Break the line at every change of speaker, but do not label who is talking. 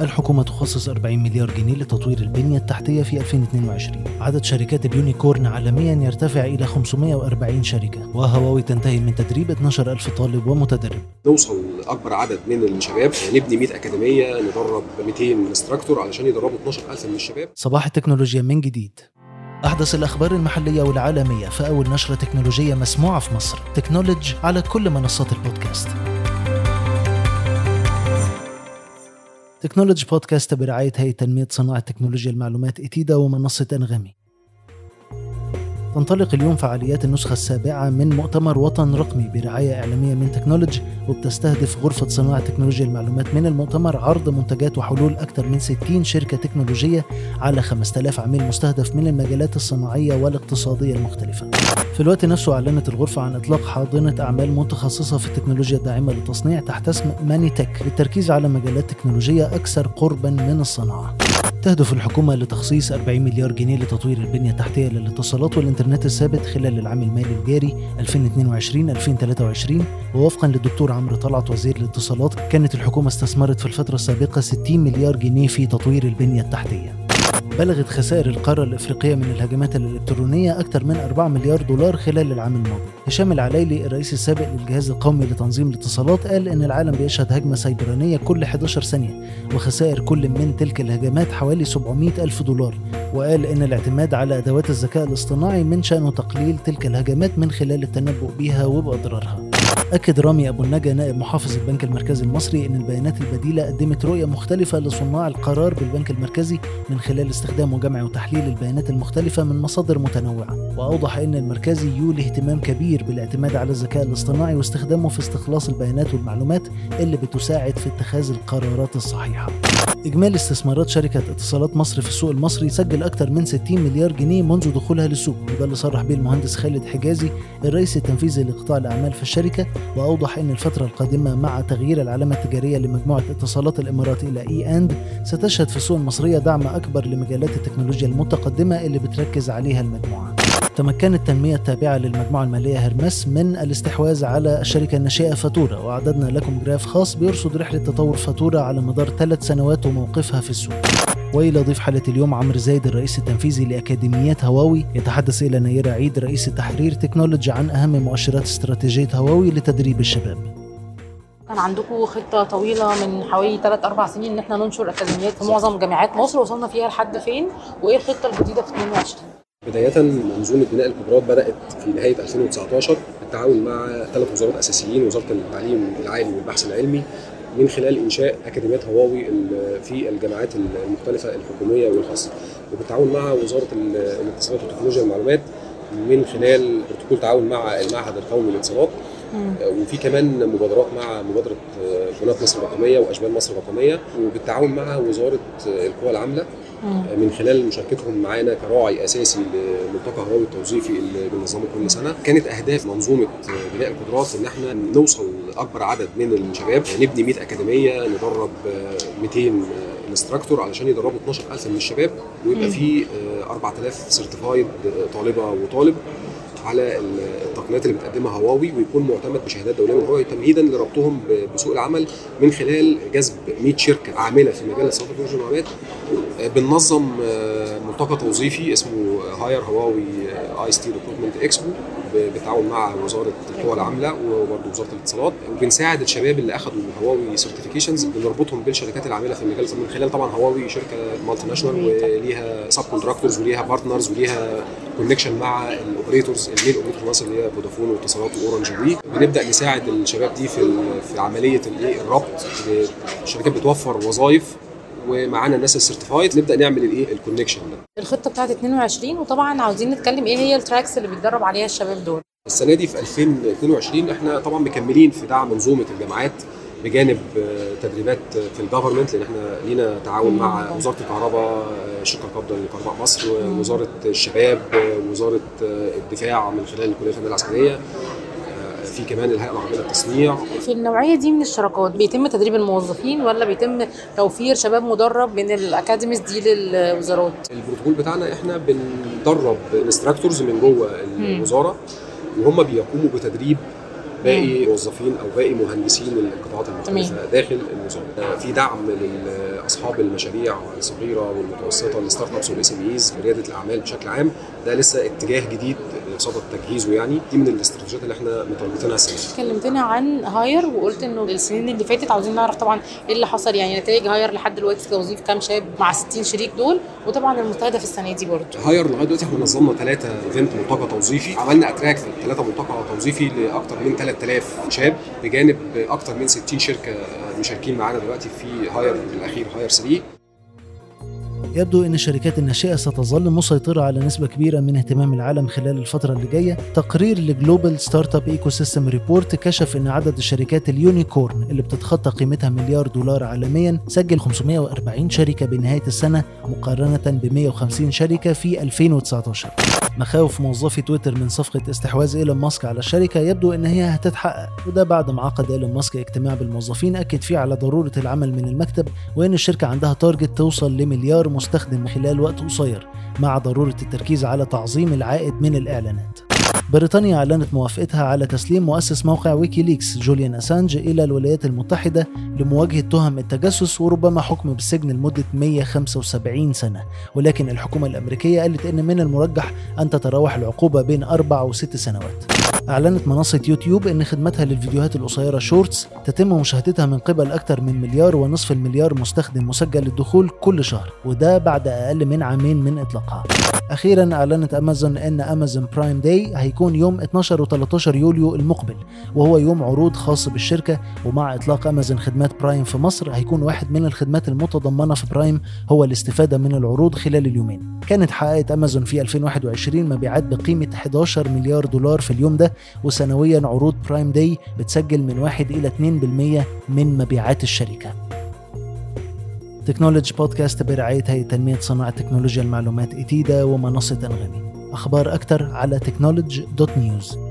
الحكومة تخصص 40 مليار جنيه لتطوير البنية التحتية في 2022 عدد شركات ال unicorn عالميا يرتفع إلى 540 شركة. وهواوي تنتهي من تدريب 12 ألف طالب ومتدرب.
نوصل لأكبر عدد من الشباب. نبني 100 أكاديمية ندرب 200 instructor علشان يدربوا 12000 من الشباب.
صباح التكنولوجيا من جديد. أحدث الأخبار المحلية والعالمية في أول نشرة تكنولوجية مسموعة في مصر. تكنولوجي على كل منصات البودكاست. تكنولوجي بودكاست برعاية هيئة تنمية صناعة تكنولوجيا المعلومات إتيدا ومنصة أنغامي. تنطلق اليوم فعاليات النسخة السابعة من مؤتمر وطن رقمي برعاية إعلامية من تكنولوجي وبتستهدف غرفة صناعة تكنولوجيا المعلومات من المؤتمر عرض منتجات وحلول أكثر من 60 شركة تكنولوجية على 5000 عميل مستهدف من المجالات الصناعية والاقتصادية المختلفة. في الوقت نفسه أعلنت الغرفة عن إطلاق حاضنة أعمال متخصصة في التكنولوجيا الداعمة للتصنيع تحت اسم ماني تك للتركيز على مجالات تكنولوجية أكثر قربا من الصناعة. تهدف الحكومة لتخصيص 40 مليار جنيه لتطوير البنية التحتية للاتصالات والإنترنت الثابت خلال العام المالي الجاري 2022-2023 ووفقا للدكتور عمرو طلعت وزير الاتصالات كانت الحكومة استثمرت في الفترة السابقة 60 مليار جنيه في تطوير البنية التحتية. بلغت خسائر القارة الإفريقية من الهجمات الإلكترونية أكثر من 4 مليار دولار خلال العام الماضي. هشام العلايلي الرئيس السابق للجهاز القومي لتنظيم الاتصالات قال إن العالم بيشهد هجمة سيبرانية كل 11 ثانية وخسائر كل من تلك الهجمات حوالي 700 ألف دولار وقال إن الاعتماد على أدوات الذكاء الاصطناعي من شأنه تقليل تلك الهجمات من خلال التنبؤ بها وبأضرارها. أكد رامي أبو النجا نائب محافظ البنك المركزي المصري أن البيانات البديلة قدمت رؤية مختلفة لصناع القرار بالبنك المركزي من خلال استخدام وجمع وتحليل البيانات المختلفة من مصادر متنوعة. وأوضح أن المركزي يولي اهتمام كبير بالاعتماد على الذكاء الاصطناعي واستخدامه في استخلاص البيانات والمعلومات اللي بتساعد في اتخاذ القرارات الصحيحة. إجمالي استثمارات شركة اتصالات مصر في السوق المصري سجل أكثر من 60 مليار جنيه منذ دخولها للسوق. وده اللي صرح به المهندس خالد حجازي الرئيس التنفيذي لقطاع الأعمال في الشركة وأوضح أن الفترة القادمة مع تغيير العلامة التجارية لمجموعة اتصالات الإمارات إلى إي أند ستشهد في السوق المصرية دعم أكبر لمجالات التكنولوجيا المتقدمة اللي بتركز عليها المجموعة. تمكنت التنمية التابعة للمجموعة المالية هرمس من الاستحواذ على الشركة الناشئة فاتورة وأعددنا لكم جراف خاص بيرصد رحلة تطور فاتورة على مدار ثلاث سنوات وموقفها في السوق. وإلى ضيف حلقة اليوم عمرو زايد الرئيس التنفيذي لأكاديميات هواوي. يتحدث إلى نيرة عيد رئيس تحرير تكنولوجي عن أهم مؤشرات استراتيجية هواوي لتدريب الشباب.
كان عندكم خطة طويلة من حوالي 3 4 سنين إن إحنا ننشر أكاديميات في معظم جامعات مصر. وصلنا فيها لحد فين؟ وإيه الخطة الجديدة في 22
بداية منظومة بناء القدرات بدأت في نهاية 2019 بالتعاون مع ثلاث وزارات أساسيين وزارة التعليم العالي والبحث العلمي. من خلال إنشاء أكاديميات هواوي في الجامعات المختلفة الحكومية والخاصة. وبالتعاون مع وزارة الاتصالات وتكنولوجيا المعلومات من خلال بروتوكول تعاون مع المعهد القومي للاتصالات. وفي كمان مبادرات مع مبادرة قناة مصر الرقمية وأشبال مصر الرقمية وبالتعاون مع وزارة القوى العاملة من خلال مشاركتهم معانا كراعي أساسي لملتقى هواوي التوظيفي اللي بننظمه كل سنة. كانت أهداف منظومة بناء القدرات إن إحنا نوصل لأكبر عدد من الشباب. نبني 100 أكاديمية ندرب 200 instructor علشان يدربوا 12000 من الشباب ويبقى في 4000 certified طالبة وطالب. على التقنيات اللي بتقدمها هواوي ويكون معتمد بشهادات دولية من هواوي. تمهيدا لربطهم بسوق العمل من خلال جذب 100 شركة عاملة في مجال اتصالات وتكنولوجيا المعلومات بننظم ملتقى توظيفي اسمه Hire هواوي ICT recruitment expo بالتعاون مع وزارة القوى العاملة وبرضه وزارة الاتصالات وبنساعد الشباب اللي اخذوا هواوي certifications بنربطهم بالشركات العاملة في المجال من خلال طبعا هواوي شركة multinational وليها subcontractors وليها partners وليها connection مع ال operators ال main operator في مصر اللي هي فودافون واتصالات واورنج وي بنبدأ نساعد الشباب دي في في عملية الايه الربط. الشركات بتوفر وظائف ومعانا الناس ال certified نبدأ نعمل الإيه؟ ال connection ده.
الخطة بتاعت 22 وطبعا عاوزين نتكلم إيه هي ال tracks اللي بيتدرب عليها الشباب دول؟
السنة دي في 2022 إحنا طبعا مكملين في دعم منظومة الجامعات بجانب تدريبات في ال government لأن إحنا لينا تعاون مع وزارة الكهرباء الشركة القابضه لكهرباء مصر وزاره الشباب وزاره الدفاع من خلال الكلية الفنية العسكرية. في كمان الهيئة العربية للتصنيع.
في النوعية دي من الشراكات بيتم تدريب الموظفين ولا بيتم توفير شباب مدرب من ال academies دي للوزارات؟
البروتوكول بتاعنا إحنا بندرب instructors من جوه الوزارة وهم بيقوموا بتدريب باقي موظفين أو باقي مهندسين القطاعات المختلفة داخل الوزارة. في دعم لاصحاب المشاريع الصغيرة والمتوسطة ال startups وال SMEs ورياده الأعمال بشكل عام ده لسه اتجاه جديد صدد تجهيزه يعني. دي من الاستراتيجيات اللي إحنا مت target ينها السنة
دي. كلمتنا عن Hire وقلت إنه السنين اللي فاتت عاوزين نعرف طبعا إيه اللي حصل يعني نتائج Hire لحد دلوقتي توظيف كام شاب مع 60 شريك دول وطبعا المستهدف السنة دي برضه.
Hire لغاية دلوقتي إحنا نظمنا ثلاثة event ملتقى توظيفي. عملنا attract ثلاثة ملتقى توظيفي لاكثر من 3000 شاب بجانب أكثر من 60 شركة مشاركين معانا دلوقتي في Hire الأخير. Hire 3
يبدو أن الشركات الناشئة ستظل مسيطرة على نسبة كبيرة من اهتمام العالم خلال الفترة اللي جاية. تقرير ل Global Startup Ecosystem Report كشف أن عدد الشركات ال unicorn اللي بتتخطى قيمتها مليار دولار عالميا سجل 540 شركة بنهاية السنة مقارنة ب 150 شركة في 2019 مخاوف موظفي تويتر من صفقة استحواذ إيلون ماسك على الشركة يبدو أن هي هتتحقق وده بعد ما عقد إيلون ماسك اجتماع بالموظفين أكد فيه على ضرورة العمل من المكتب وأن الشركة عندها target توصل لمليار مستخدم خلال وقت قصير مع ضرورة التركيز على تعظيم العائد من الإعلانات. بريطانيا أعلنت موافقتها على تسليم مؤسس موقع ويكيليكس جوليان أسانج إلى الولايات المتحدة لمواجهة تهم التجسس وربما حكم بالسجن لمدة 175 سنة. ولكن الحكومة الأمريكية قالت إن من المرجح أن تتراوح العقوبة بين أربع وست سنوات. أعلنت منصة يوتيوب أن خدمتها للفيديوهات القصيرة Shorts تتم مشاهدتها من قبل أكثر من مليار ونصف المليار مستخدم مسجل للدخول كل شهر وده بعد أقل من عامين من إطلاقها. أخيرا أعلنت أمازون أن أمازون Prime Day هيكون يوم 12 و 13 يوليو المقبل وهو يوم عروض خاص بالشركة ومع إطلاق أمازون خدمات Prime في مصر هيكون واحد من الخدمات المتضمنة في Prime هو الاستفادة من العروض خلال اليومين. كانت حققت أمازون في 2021 مبيعات بقيمة 11 مليار دولار في اليوم ده وسنويا عروض Prime Day بتسجل من 1 إلى 2% من مبيعات الشركة. تكنولوجي بودكاست برعاية هيئة تنمية صناعة تكنولوجيا المعلومات ITIDA ومنصة أنغامي. أخبار أكثر على تكنولوجي dot news